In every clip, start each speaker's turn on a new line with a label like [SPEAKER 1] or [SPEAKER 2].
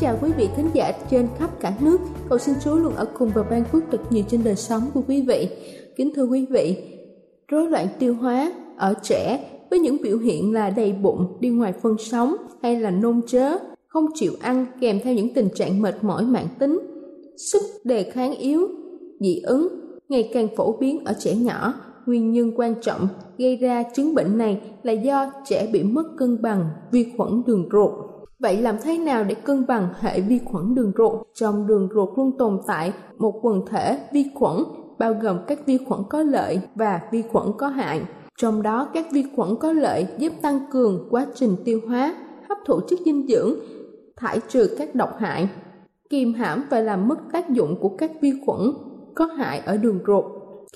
[SPEAKER 1] Chào quý vị khán giả trên khắp cả nước. Cầu xin Chúa luôn ở cùng và ban phước thật nhiều trên đời sống của quý vị. Kính thưa quý vị, rối loạn tiêu hóa ở trẻ với những biểu hiện là đầy bụng, đi ngoài phân sống hay là nôn chớ, không chịu ăn kèm theo những tình trạng mệt mỏi mãn tính, sức đề kháng yếu, dị ứng ngày càng phổ biến ở trẻ nhỏ. Nguyên nhân quan trọng gây ra chứng bệnh này là do trẻ bị mất cân bằng vi khuẩn đường ruột Vậy làm thế nào để cân bằng hệ vi khuẩn đường ruột? Trong đường ruột luôn tồn tại một quần thể vi khuẩn bao gồm các vi khuẩn có lợi và vi khuẩn có hại. Trong đó các vi khuẩn có lợi giúp tăng cường quá trình tiêu hóa, hấp thụ chất dinh dưỡng, thải trừ các độc hại, kiềm hãm và làm mất tác dụng của các vi khuẩn có hại ở đường ruột.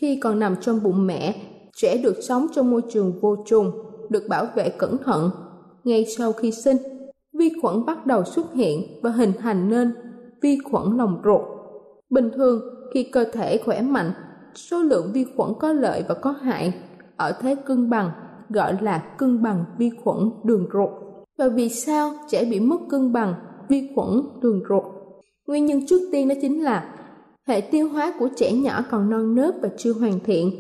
[SPEAKER 1] Khi còn nằm trong bụng mẹ, trẻ được sống trong môi trường vô trùng, được bảo vệ cẩn thận. Ngay sau khi sinh, vi khuẩn bắt đầu xuất hiện và hình thành nên vi khuẩn lòng ruột. Bình thường, khi cơ thể khỏe mạnh, số lượng vi khuẩn có lợi và có hại ở thế cân bằng gọi là cân bằng vi khuẩn đường ruột. Và vì sao trẻ bị mất cân bằng vi khuẩn đường ruột? Nguyên nhân trước tiên đó chính là hệ tiêu hóa của trẻ nhỏ còn non nớt và chưa hoàn thiện.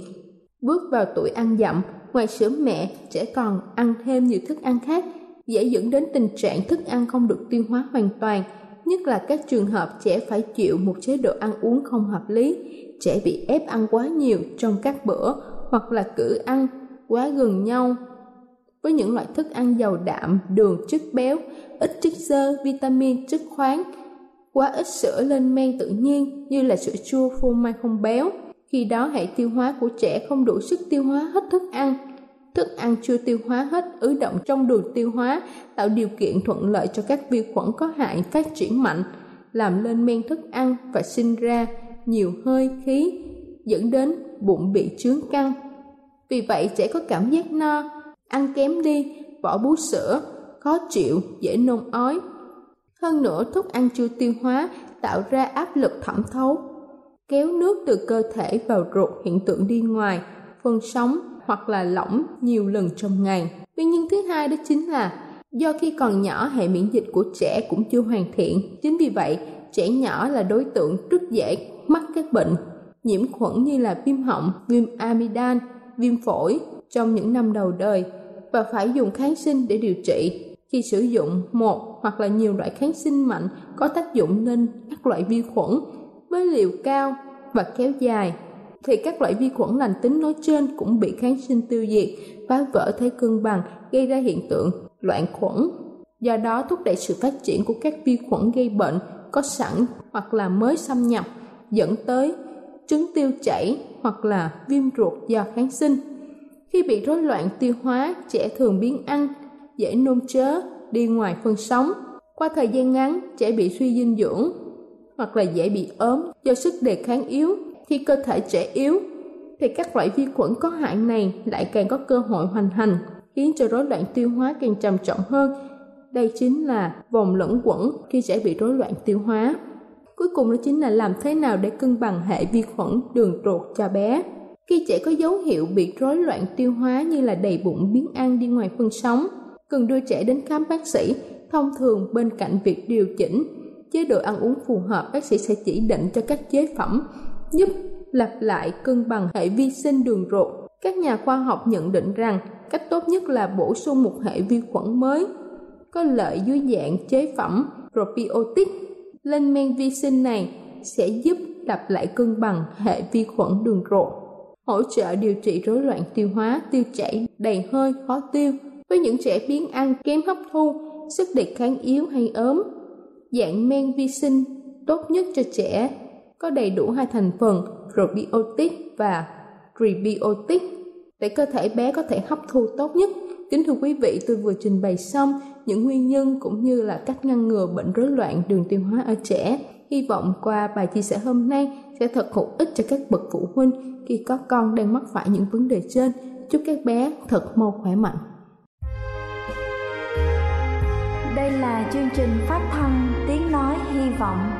[SPEAKER 1] Bước vào tuổi ăn dặm, ngoài sữa mẹ, trẻ còn ăn thêm nhiều thức ăn khác dễ dẫn đến tình trạng thức ăn không được tiêu hóa hoàn toàn, nhất là các trường hợp trẻ phải chịu một chế độ ăn uống không hợp lý, trẻ bị ép ăn quá nhiều trong các bữa hoặc là cử ăn quá gần nhau với những loại thức ăn giàu đạm, đường, chất béo, ít chất xơ, vitamin, chất khoáng, quá ít sữa lên men tự nhiên như là sữa chua phô mai không béo. Khi đó hệ tiêu hóa của trẻ không đủ sức tiêu hóa hết thức ăn, thức ăn chưa tiêu hóa hết, ứ động trong đường tiêu hóa, tạo điều kiện thuận lợi cho các vi khuẩn có hại phát triển mạnh, làm lên men thức ăn và sinh ra nhiều hơi khí, dẫn đến bụng bị trướng căng. Vì vậy, trẻ có cảm giác no, ăn kém đi vỏ bú sữa, khó chịu, dễ nôn ói. Hơn nữa, thức ăn chưa tiêu hóa tạo ra áp lực thẩm thấu, kéo nước từ cơ thể vào ruột hiện tượng đi ngoài, phân sống hoặc là lỏng nhiều lần trong ngày. Nguyên nhân thứ hai đó chính là do khi còn nhỏ hệ miễn dịch của trẻ cũng chưa hoàn thiện. Chính vì vậy, trẻ nhỏ là đối tượng rất dễ mắc các bệnh nhiễm khuẩn như là viêm họng, viêm amidan, viêm phổi trong những năm đầu đời và phải dùng kháng sinh để điều trị. Khi sử dụng một hoặc là nhiều loại kháng sinh mạnh có tác dụng lên các loại vi khuẩn với liều cao và kéo dài thì các loại vi khuẩn lành tính nói trên cũng bị kháng sinh tiêu diệt, phá vỡ thế cân bằng, gây ra hiện tượng loạn khuẩn. Do đó thúc đẩy sự phát triển của các vi khuẩn gây bệnh có sẵn hoặc là mới xâm nhập, dẫn tới trứng tiêu chảy hoặc là viêm ruột do kháng sinh. Khi bị rối loạn tiêu hóa, trẻ thường biến ăn, dễ nôn chớ, đi ngoài phân sống. Qua thời gian ngắn, trẻ bị suy dinh dưỡng hoặc là dễ bị ốm do sức đề kháng yếu. Khi cơ thể trẻ yếu thì các loại vi khuẩn có hại này lại càng có cơ hội hoành hành, khiến cho rối loạn tiêu hóa càng trầm trọng hơn. Đây chính là vòng lẫn quẩn khi trẻ bị rối loạn tiêu hóa. Cuối cùng đó chính là làm thế nào để cân bằng hệ vi khuẩn đường ruột cho bé. Khi trẻ có dấu hiệu bị rối loạn tiêu hóa như là đầy bụng biến ăn đi ngoài phân sống, cần đưa trẻ đến khám bác sĩ. Thông thường bên cạnh việc điều chỉnh chế độ ăn uống phù hợp, bác sĩ sẽ chỉ định cho các chế phẩm giúp lặp lại cân bằng hệ vi sinh đường ruột. Các nhà khoa học nhận định rằng cách tốt nhất là bổ sung một hệ vi khuẩn mới có lợi dưới dạng chế phẩm probiotic. Lên men vi sinh này sẽ giúp lặp lại cân bằng hệ vi khuẩn đường ruột, hỗ trợ điều trị rối loạn tiêu hóa, tiêu chảy, đầy hơi, khó tiêu với những trẻ biến ăn kém hấp thu, sức đề kháng yếu hay ốm. Dạng men vi sinh tốt nhất cho trẻ có đầy đủ hai thành phần probiotic và prebiotic để cơ thể bé có thể hấp thu tốt nhất. Kính thưa quý vị, tôi vừa trình bày xong những nguyên nhân cũng như là cách ngăn ngừa bệnh rối loạn đường tiêu hóa ở trẻ. Hy vọng qua bài chia sẻ hôm nay sẽ thật hữu ích cho các bậc phụ huynh khi có con đang mắc phải những vấn đề trên. Chúc các bé thật mau khỏe mạnh.
[SPEAKER 2] Đây là chương trình phát thanh Tiếng Nói Hy Vọng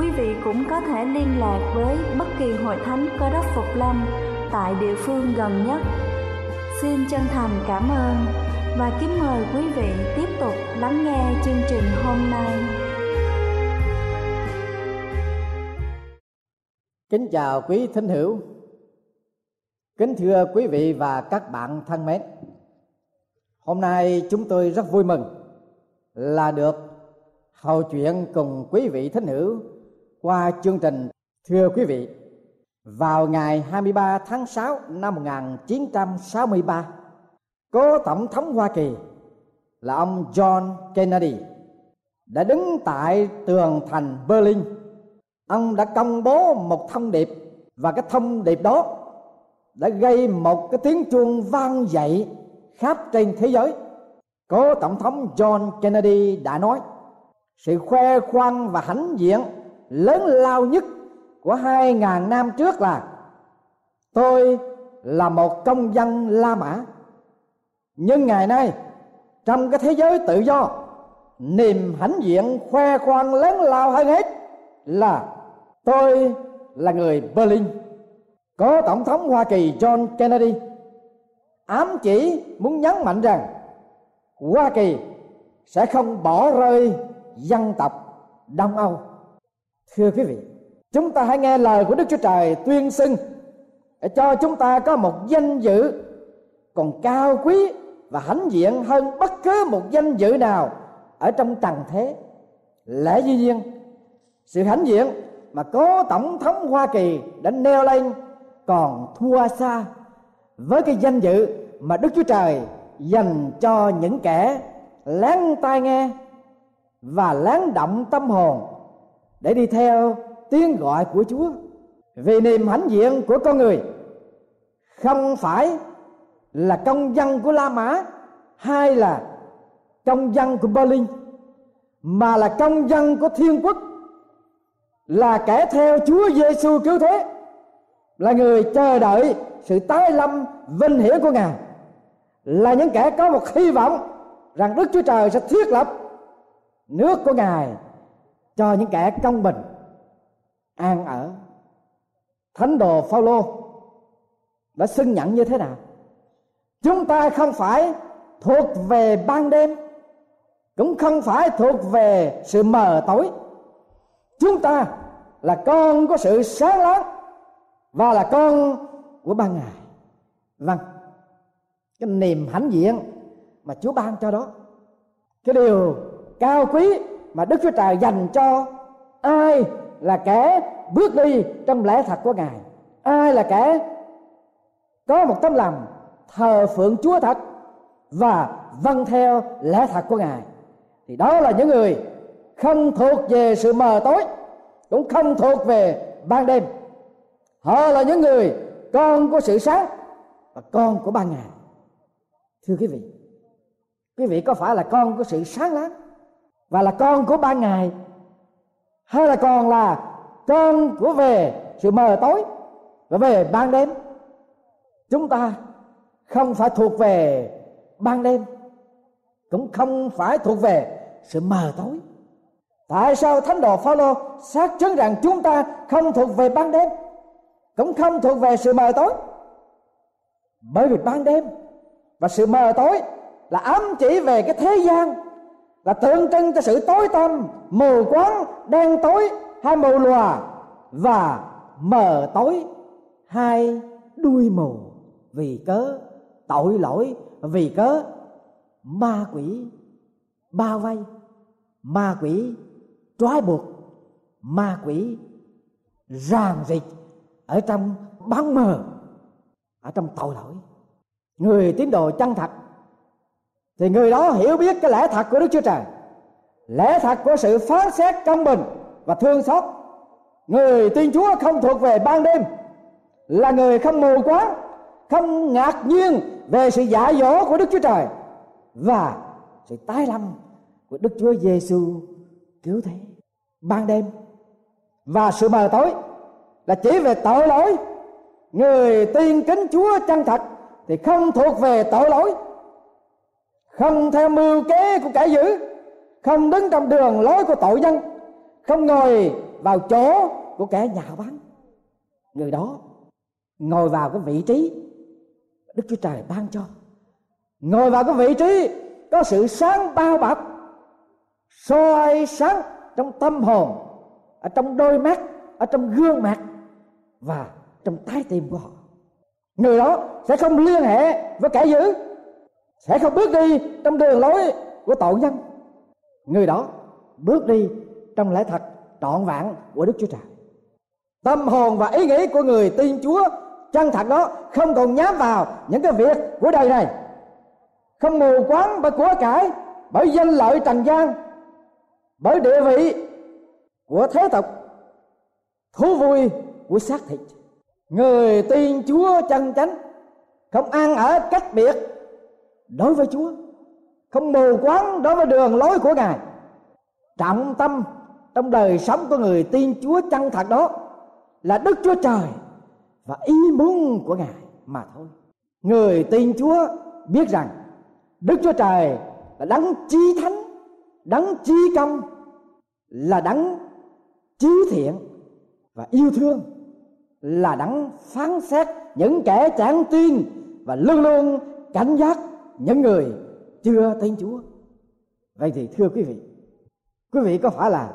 [SPEAKER 2] quý vị cũng có thể liên lạc với bất kỳ hội thánh Cơ đốc Phục Lâm tại địa phương gần nhất. Xin chân thành cảm ơn và kính mời quý vị tiếp tục lắng nghe chương trình hôm nay.
[SPEAKER 3] Kính chào quý thính hữu. Kính thưa quý vị và các bạn thân mến. Hôm nay chúng tôi rất vui mừng là được hầu chuyện cùng quý vị thính hữu qua chương trình Thưa quý vị, vào ngày 23 tháng 6 năm 1963, cố tổng thống Hoa Kỳ là ông John Kennedy đã đứng tại tường thành Berlin. Ông đã công bố một thông điệp và cái thông điệp đó đã gây một cái tiếng chuông vang dậy khắp trên thế giới. Cố tổng thống John Kennedy đã nói sự khoe khoang và hãnh diện lớn lao nhất của hai ngàn năm trước là tôi là một công dân La Mã nhưng ngày nay, trong cái thế giới tự do, niềm hãnh diện khoe khoang lớn lao hơn hết là tôi là người Berlin, có tổng thống Hoa Kỳ John Kennedy ám chỉ muốn nhấn mạnh rằng Hoa Kỳ sẽ không bỏ rơi dân tộc Đông Âu. Thưa quý vị, chúng ta hãy nghe lời của Đức Chúa Trời tuyên xưng để cho chúng ta có một danh dự còn cao quý và hãnh diện hơn bất cứ một danh dự nào ở trong trần thế. Lẽ duy nhiên, sự hãnh diện mà có tổng thống Hoa Kỳ đã nêu lên còn thua xa với cái danh dự mà Đức Chúa Trời dành cho những kẻ lắng tai nghe và lắng động tâm hồn để đi theo tiếng gọi của Chúa. Vì niềm hãnh diện của con người không phải là công dân của La Mã hay là công dân của Berlin, mà là công dân của thiên quốc, là kẻ theo Chúa Giêsu cứu thế, là người chờ đợi sự tái lâm vinh hiển của ngài, là những kẻ có một hy vọng rằng đức chúa trời sẽ thiết lập nước của ngài cho những kẻ công bình, an ở. Thánh đồ phaolô đã xưng nhận như thế nào? Chúng ta không phải thuộc về ban đêm, cũng không phải thuộc về sự mờ tối. Chúng ta là con có sự sáng láng và là con của ban ngày. Vâng cái niềm hãnh diện mà Chúa ban cho đó, cái điều cao quý mà Đức Chúa Trời dành cho ai là kẻ bước đi trong lẽ thật của ngài? Ai là kẻ có một tấm lòng thờ phượng chúa thật và vâng theo lẽ thật của ngài? Thì đó là những người không thuộc về sự mờ tối, cũng không thuộc về ban đêm. Họ là những người con của sự sáng và con của ban ngày. Thưa quý vị quý vị có phải là con của sự sáng láng? Và là con của ban ngày. Hay là còn là con của về sự mờ tối và về ban đêm. Chúng ta không phải thuộc về ban đêm, cũng không phải thuộc về sự mờ tối. Tại sao thánh đồ phaolô xác chứng rằng chúng ta không thuộc về ban đêm, cũng không thuộc về sự mờ tối? Bởi vì ban đêm và sự mờ tối là ám chỉ về cái thế gian là tượng trưng cho sự tối tăm, mù quáng, đen tối hay mù lòa và mờ tối. Hai đuôi mù, vì cớ tội lỗi, vì cớ ma quỷ bao vây. Ma quỷ trói buộc, ma quỷ ràng rịch ở trong bóng mờ, ở trong tội lỗi. Người tín đồ chân thật thì người đó hiểu biết cái lẽ thật của đức chúa trời. Lẽ thật của sự phán xét công bình và thương xót. Người tin chúa không thuộc về ban đêm, là người không mù quáng, không ngạc nhiên về sự dạy dỗ của đức chúa trời và sự tái lâm của đức chúa giêsu cứu thế ban đêm. Và sự mờ tối là chỉ về tội lỗi. Người tin kính chúa chân thật thì không thuộc về tội lỗi không theo mưu kế của kẻ dữ, không đứng trong đường lối của tội nhân, không ngồi vào chỗ của kẻ nhạo báng người đó ngồi vào cái vị trí đức chúa trời ban cho. Ngồi vào cái vị trí có sự sáng bao bọc, soi sáng trong tâm hồn, ở trong đôi mắt, ở trong gương mặt và trong trái tim của họ. Người đó sẽ không liên hệ với kẻ dữ sẽ không bước đi trong đường lối của tội nhân. Người đó bước đi trong lẽ thật trọn vẹn của đức chúa trời. Tâm hồn và ý nghĩ của người tin chúa, chân thật đó không còn nhắm vào những cái việc của đời này. Không mù quáng bởi của cải bởi danh lợi trần gian, bởi địa vị của thế tục, thú vui của xác thịt. Người tin chúa chân chánh, không ăn ở cách biệt đối với chúa, không mù quáng đối với đường lối của ngài. Trọng tâm trong đời sống của người tin chúa chân thật đó là đức chúa trời và ý muốn của ngài mà thôi. Người tin chúa biết rằng đức chúa trời là đấng chí thánh, đấng chí công, là đấng chí thiện và yêu thương, là đấng phán xét những kẻ chẳng tin và luôn luôn cảnh giác những người chưa tin Chúa. Vậy thì thưa quý vị, quý vị có phải là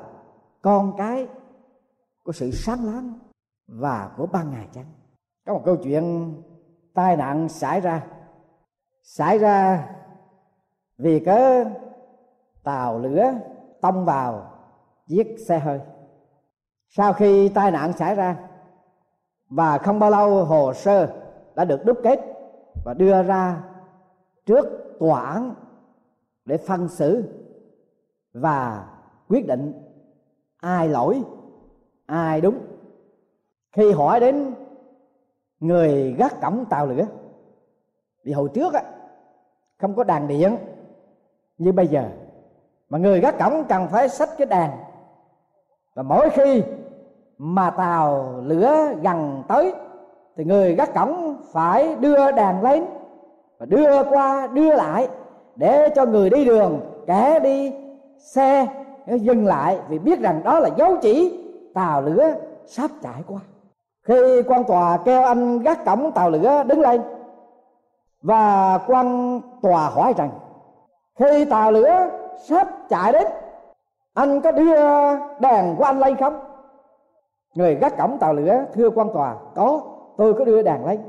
[SPEAKER 3] con cái của sự sáng láng và của ban ngày chăng? Có một câu chuyện tai nạn xảy ra xảy ra vì cớ tàu lửa tông vào chiếc xe hơi sau khi tai nạn xảy ra và không bao lâu hồ sơ đã được đúc kết và đưa ra trước tòa án để phân xử và quyết định ai lỗi, ai đúng. Khi hỏi đến người gác cổng tàu lửa, vì hồi trước á, không có đàn điện như bây giờ, mà người gác cổng cần phải xách cái đàn và mỗi khi mà tàu lửa gần tới, thì người gác cổng phải đưa đàn lên và đưa qua, đưa lại để cho người đi đường, kẻ đi xe dừng lại vì biết rằng đó là dấu chỉ tàu lửa sắp chạy qua. Khi quan tòa kêu anh gác cổng tàu lửa đứng lên và quan tòa hỏi rằng, khi tàu lửa sắp chạy đến, anh có đưa đèn của anh lên không? Người gác cổng tàu lửa, thưa quan tòa, có, tôi có đưa đèn lên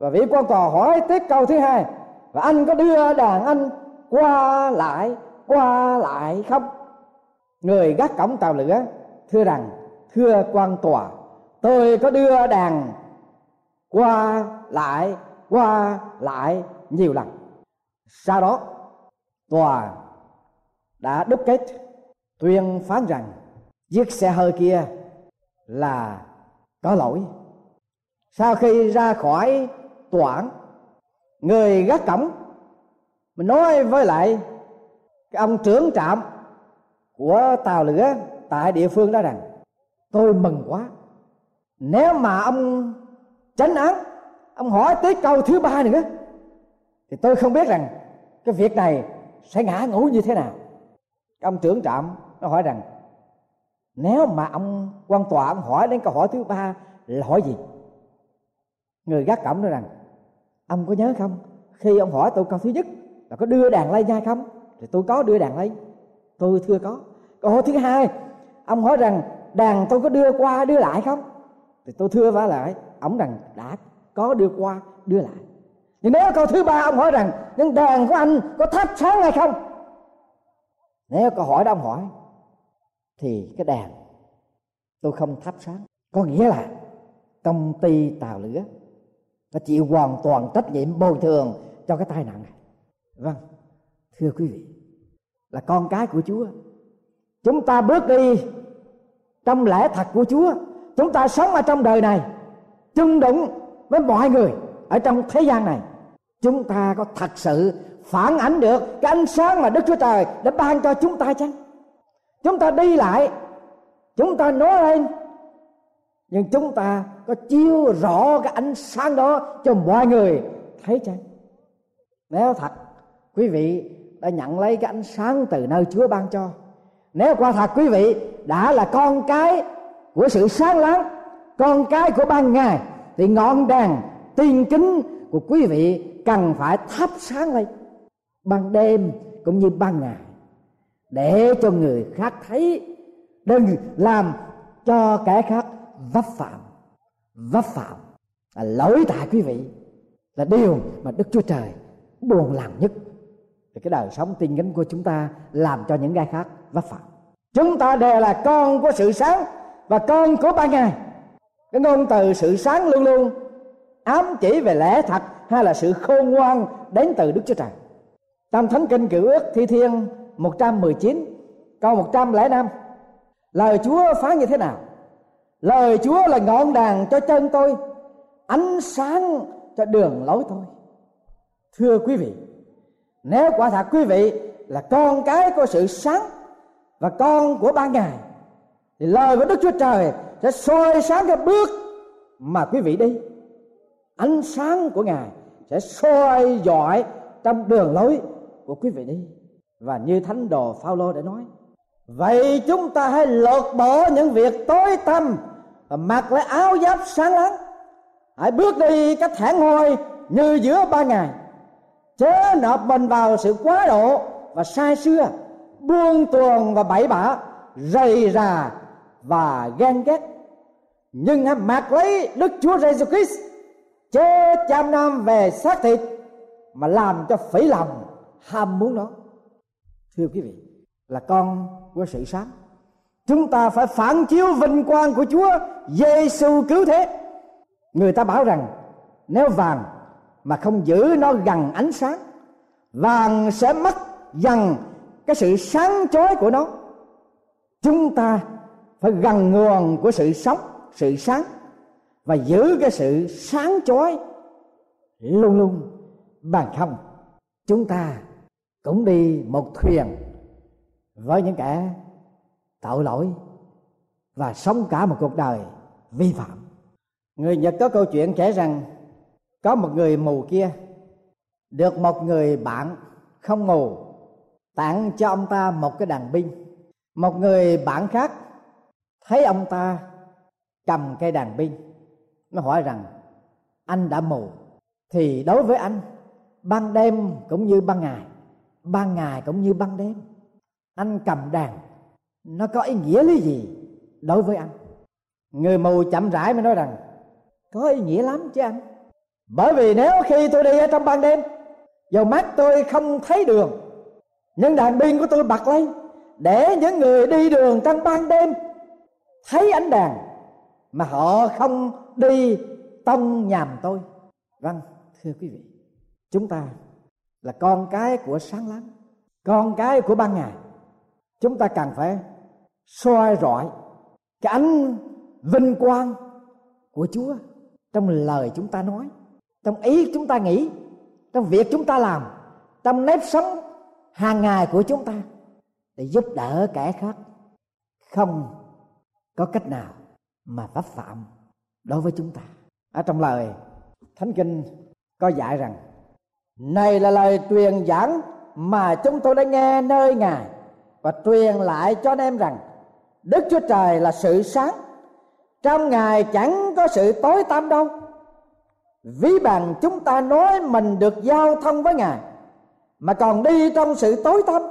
[SPEAKER 3] và vị quan tòa hỏi tiếp câu thứ hai. Và anh có đưa đàn anh qua lại qua lại không? Người gác cổng tàu lửa, thưa rằng, thưa quan tòa, tôi có đưa đàn qua lại qua lại nhiều lần. Sau đó, tòa đã đúc kết, tuyên phán rằng chiếc xe hơi kia là có lỗi. Sau khi ra khỏi tòa người gác cổng, mình nói với lại cái ông trưởng trạm của tàu lửa tại địa phương đó rằng, tôi mừng quá. Nếu mà ông tránh án, ông hỏi tới câu thứ ba nữa, thì tôi không biết rằng cái việc này sẽ ngã ngủ như thế nào. Ông trưởng trạm nó hỏi rằng, nếu mà ông quan tòa ông hỏi đến câu hỏi thứ ba là hỏi gì? Người gác cổng nói rằng ông có nhớ không? Khi ông hỏi tôi câu thứ nhất là có đưa đàn lây nha không? Thì tôi có đưa đàn lây. Tôi thưa có. Câu hỏi thứ hai, ông hỏi rằng đàn tôi có đưa qua, đưa lại không? Thì tôi thưa vả lại, ông rằng đã có đưa qua, đưa lại. Nhưng nếu câu thứ ba ông hỏi rằng, nhưng đàn của anh có thắp sáng hay không? Nếu câu hỏi đó ông hỏi, thì cái đàn tôi không thắp sáng. Có nghĩa là công ty tàu lửa và chịu hoàn toàn trách nhiệm bồi thường cho cái tai nạn này. Vâng thưa quý vị, là con cái của chúa. Chúng ta bước đi trong lẽ thật của chúa. Chúng ta sống ở trong đời này, chung đụng với mọi người ở trong thế gian này. Chúng ta có thật sự phản ảnh được cái ánh sáng mà đức chúa trời đã ban cho chúng ta chăng? Chúng ta đi lại, chúng ta nói lên nhưng chúng ta có chiếu rõ cái ánh sáng đó cho mọi người thấy chăng nếu thật, quý vị đã nhận lấy cái ánh sáng từ nơi Chúa ban cho. Nếu qua thật, quý vị đã là con cái của sự sáng láng, con cái của ban ngày, thì ngọn đèn tiên kính của quý vị cần phải thắp sáng lên ban đêm cũng như ban ngày, để cho người khác thấy, đừng làm cho kẻ khác vấp phạm. Vấp phạm. Là lỗi tại quý vị. Là điều mà đức chúa trời buồn lòng nhất. Thì cái đời sống tin kính của chúng ta làm cho những gai khác vấp phạm. Chúng ta đều là con của sự sáng và con của ban ngày. Cái ngôn từ sự sáng luôn luôn ám chỉ về lẽ thật hay là sự khôn ngoan đến từ Đức Chúa Trời. Trong Thánh Kinh Cựu Ước Thi Thiên 119 câu 105 Lời Chúa phán như thế nào? Lời Chúa là ngọn đàn cho chân tôi, Ánh sáng cho đường lối tôi. Thưa quý vị, Nếu quả thật quý vị là con cái của sự sáng Và con của ban ngày, Thì lời của Đức Chúa Trời sẽ soi sáng cái bước mà quý vị đi. Ánh sáng của Ngài sẽ soi dọi trong đường lối của quý vị đi. Và như thánh đồ Phaolô đã nói, vậy chúng ta hãy lột bỏ những việc tối tăm Ờ, mặc lấy áo giáp sáng láng. Hãy bước đi cách thản ngôi như giữa ba ngày. Chớ nộp mình vào sự quá độ và sai xưa, buông tuồng và bậy bạ, rầy rà và ghen ghét. Nhưng hãy mặc lấy đức chúa giêsu christ, chớ chăm nam về xác thịt mà làm cho phỉ lòng ham muốn nó. Thưa quý vị, là con của sự sáng chúng ta phải phản chiếu vinh quang của Chúa Giêsu cứu thế. Người ta bảo rằng, nếu vàng mà không giữ nó gần ánh sáng, vàng sẽ mất dần cái sự sáng chói của nó. Chúng ta phải gần nguồn của sự sống, sự sáng, và giữ cái sự sáng chói luôn luôn bằng không, chúng ta cũng đi một thuyền với những kẻ tội lỗi và sống cả một cuộc đời vi phạm. Người nhật có câu chuyện kể rằng, có một người mù kia, được một người bạn không mù tặng cho ông ta một cái đàn binh. Một người bạn khác thấy ông ta cầm cây đàn binh. Nó hỏi rằng, anh đã mù thì đối với anh, ban đêm cũng như ban ngày ban ngày cũng như ban đêm, anh cầm đàn nó có ý nghĩa lý gì đối với anh? Người mù chậm rãi mới nói rằng, có ý nghĩa lắm chứ anh. Bởi vì nếu khi tôi đi ở trong ban đêm, dầu mắt tôi không thấy đường, nhưng đàn pin của tôi bật lên, để những người đi đường trong ban đêm thấy ánh đèn, mà họ không đi tông nhàm tôi. Vâng thưa quý vị, chúng ta là con cái của sáng láng, con cái của ban ngày. Chúng ta cần phải soi rọi cái ánh vinh quang của chúa trong lời chúng ta nói, trong ý chúng ta nghĩ, trong việc chúng ta làm, trong nếp sống hàng ngày của chúng ta để giúp đỡ kẻ khác. Không có cách nào mà pháp phạm đối với chúng ta. Ở trong lời thánh kinh có dạy rằng, này là lời truyền giảng mà chúng tôi đã nghe nơi ngài và truyền lại cho anh em rằng đức chúa trời là sự sáng. Trong ngài chẳng có sự tối tăm đâu. Ví bằng chúng ta nói mình được giao thông với ngài, mà còn đi trong sự tối tăm.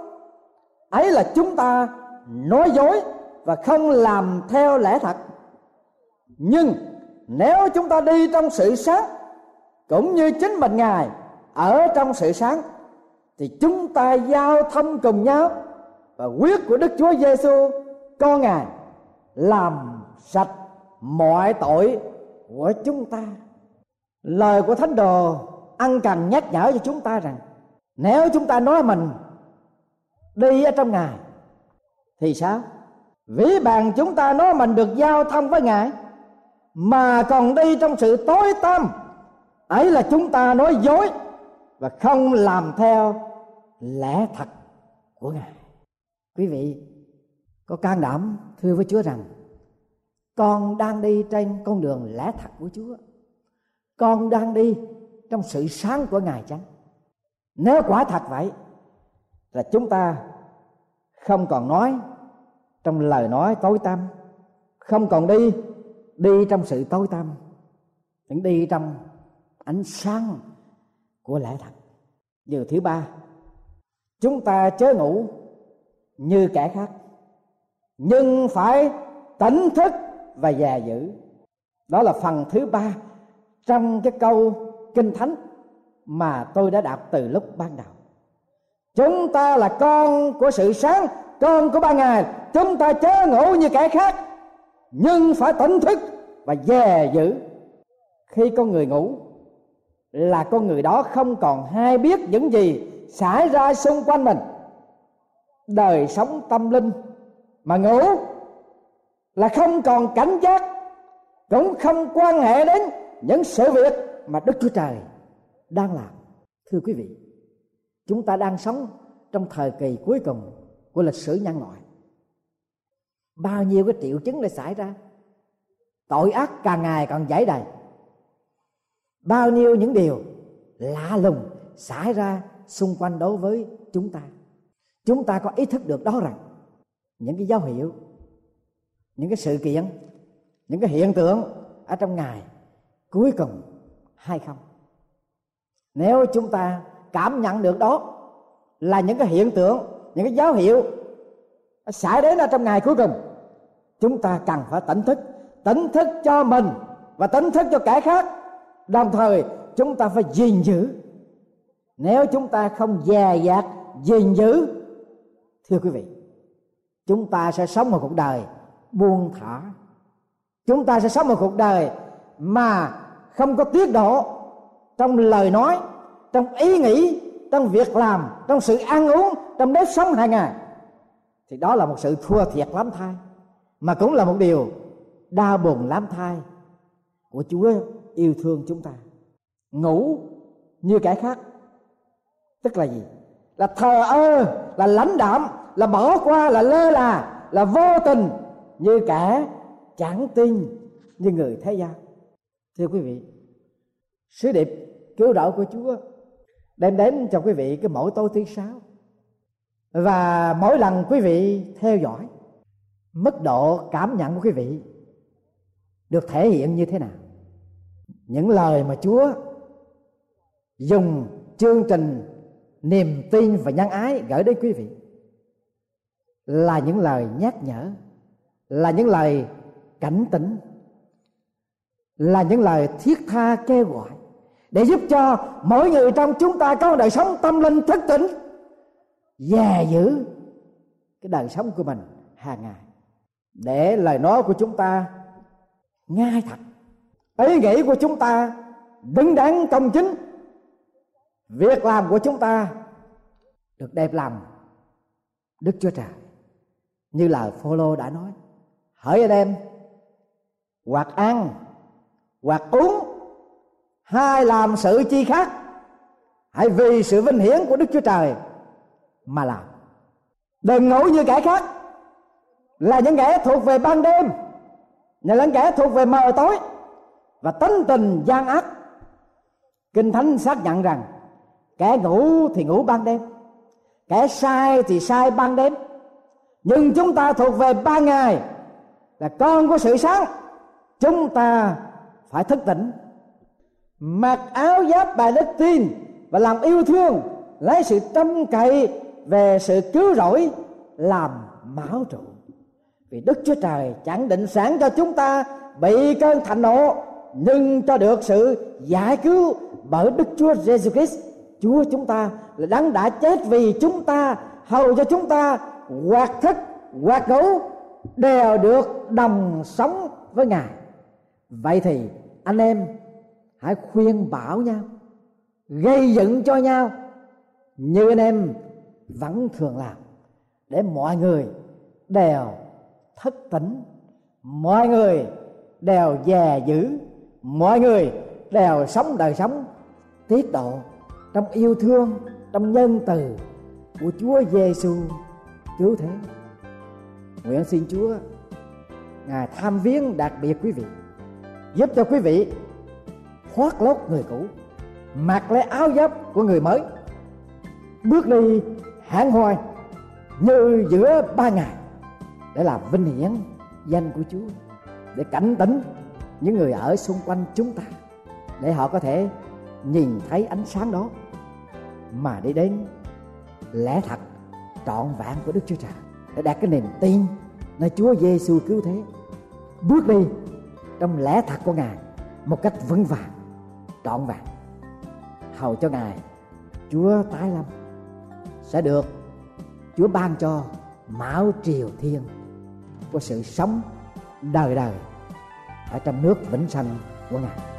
[SPEAKER 3] Ấy là chúng ta nói dối và không làm theo lẽ thật. Nhưng nếu chúng ta đi trong sự sáng, cũng như chính mình ngài ở trong sự sáng, thì chúng ta giao thông cùng nhau. Và quyết của Đức Chúa Giêsu con ngài làm sạch mọi tội của chúng ta. Lời của thánh đồ ăn cần nhắc nhở cho chúng ta rằng, nếu chúng ta nói mình đi ở trong ngài, thì sao? Vĩ bàn chúng ta nói mình được giao thông với ngài, mà còn đi trong sự tối tăm, ấy là chúng ta nói dối và không làm theo lẽ thật của ngài. Quý vị có can đảm thưa với chúa rằng, con đang đi trên con đường lẽ thật của chúa. Con đang đi trong sự sáng của ngài chăng? Nếu quả thật vậy, là chúng ta không còn nói trong lời nói tối tăm, không còn đi đi trong sự tối tăm, vẫn đi trong ánh sáng của lẽ thật. Điều thứ ba, chúng ta chớ ngủ như kẻ khác nhưng phải tỉnh thức và già giữ đó là phần thứ ba trong cái câu kinh thánh mà tôi đã đọc từ lúc ban đầu. Chúng ta là con của sự sáng, con của ban ngày. Chúng ta chớ ngủ như kẻ khác, nhưng phải tỉnh thức và dè giữ khi con người ngủ là con người đó không còn hay biết những gì xảy ra xung quanh mình. Đời sống tâm linh mà ngủ là không còn cảnh giác, cũng không quan hệ đến những sự việc mà đức chúa trời đang làm. Thưa quý vị, chúng ta đang sống trong thời kỳ cuối cùng của lịch sử nhân loại. Bao nhiêu cái triệu chứng đã xảy ra, tội ác càng ngày càng giải đầy. Bao nhiêu những điều lạ lùng xảy ra xung quanh đối với chúng ta. Chúng ta có ý thức được đó rằng những cái dấu hiệu, những cái sự kiện, những cái hiện tượng ở trong ngày cuối cùng hay không? Nếu chúng ta cảm nhận được đó là những cái hiện tượng, những cái dấu hiệu xảy đến ở trong ngày cuối cùng, chúng ta cần phải tỉnh thức. Tỉnh thức cho mình và tỉnh thức cho kẻ khác. Đồng thời, chúng ta phải gìn giữ. Nếu chúng ta không dè dặt gìn giữ, thưa quý vị chúng ta sẽ sống một cuộc đời buông thả. Chúng ta sẽ sống một cuộc đời mà không có tiết độ trong lời nói, trong ý nghĩ, trong việc làm, trong sự ăn uống, trong nếp sống hàng ngày. Thì đó là một sự thua thiệt lắm thay mà cũng là một điều đau buồn lắm thai của Chúa yêu thương chúng ta. Ngủ như kẻ khác, tức là gì? Là thờ ơ, là lãnh đạm là bỏ qua, là lơ là là vô tình, như kẻ chẳng tin như người thế gian. Thưa quý vị, sứ điệp cứu rỗi của Chúa đem đến cho quý vị cái mỗi tối thứ sáu. Và mỗi lần quý vị theo dõi, mức độ cảm nhận của quý vị được thể hiện như thế nào? Những lời mà chúa dùng chương trình niềm tin và nhân ái gửi đến quý vị là những lời nhắc nhở, là những lời cảnh tỉnh, là những lời thiết tha kêu gọi để giúp cho mỗi người trong chúng ta có đời sống tâm linh thức tỉnh và giữ cái đời sống của mình hàng ngày. Để lời nói của chúng ta ngay thật ý nghĩ của chúng ta đứng đắn công chính, việc làm của chúng ta được đẹp lòng đức chúa trời như là phaolô đã nói. Hỡi anh em, hoặc ăn, hoặc uống hay làm sự chi khác. Hãy vì sự vinh hiển của đức chúa trời mà làm. Đừng ngủ như kẻ khác. Là những kẻ thuộc về ban đêm, là những kẻ thuộc về mờ tối và tính tình gian ác. Kinh thánh xác nhận rằng, kẻ ngủ thì ngủ ban đêm, kẻ sai thì sai ban đêm nhưng chúng ta thuộc về ba ngày là con của sự sáng. Chúng ta phải thức tỉnh. Mặc áo giáp bài đức tin và làm yêu thương, lấy sự trông cậy về sự cứu rỗi, làm máu trụ. Vì đức chúa trời chẳng định sẵn cho chúng ta bị cơn thạnh nộ, nhưng cho được sự giải cứu bởi đức chúa giêsu christ, chúa chúng ta là đấng đã chết vì chúng ta, hầu cho chúng ta hoặc thức hoặc ngủ đều được đồng sống với ngài. Vậy thì, anh em, hãy khuyên bảo nhau, gây dựng cho nhau, như anh em vẫn thường làm, để mọi người đều thức tỉnh, mọi người đều dè giữ mọi người đều sống đời sống tiết độ trong yêu thương, trong nhân từ của Chúa Giêsu cứu thế. Nguyện xin Chúa ngài tham viếng đặc biệt quý vị, giúp cho quý vị thoát lốt người cũ, mặc lấy áo giáp của người mới, bước đi hãng hoài như giữa ba ngày để làm vinh hiển danh của Chúa để cảnh tỉnh những người ở xung quanh chúng ta để họ có thể nhìn thấy ánh sáng đó mà đi đến lẽ thật trọn vẹn của Đức Chúa Trời. Để đạt cái niềm tin nơi Chúa Giêsu cứu thế. Bước đi trong lẽ thật của Ngài một cách vững vàng, trọn vẹn. Hầu cho Ngài, Chúa tái lâm sẽ được Chúa ban cho mão triều thiên của sự sống đời đời ở trong nước vĩnh sanh của Ngài.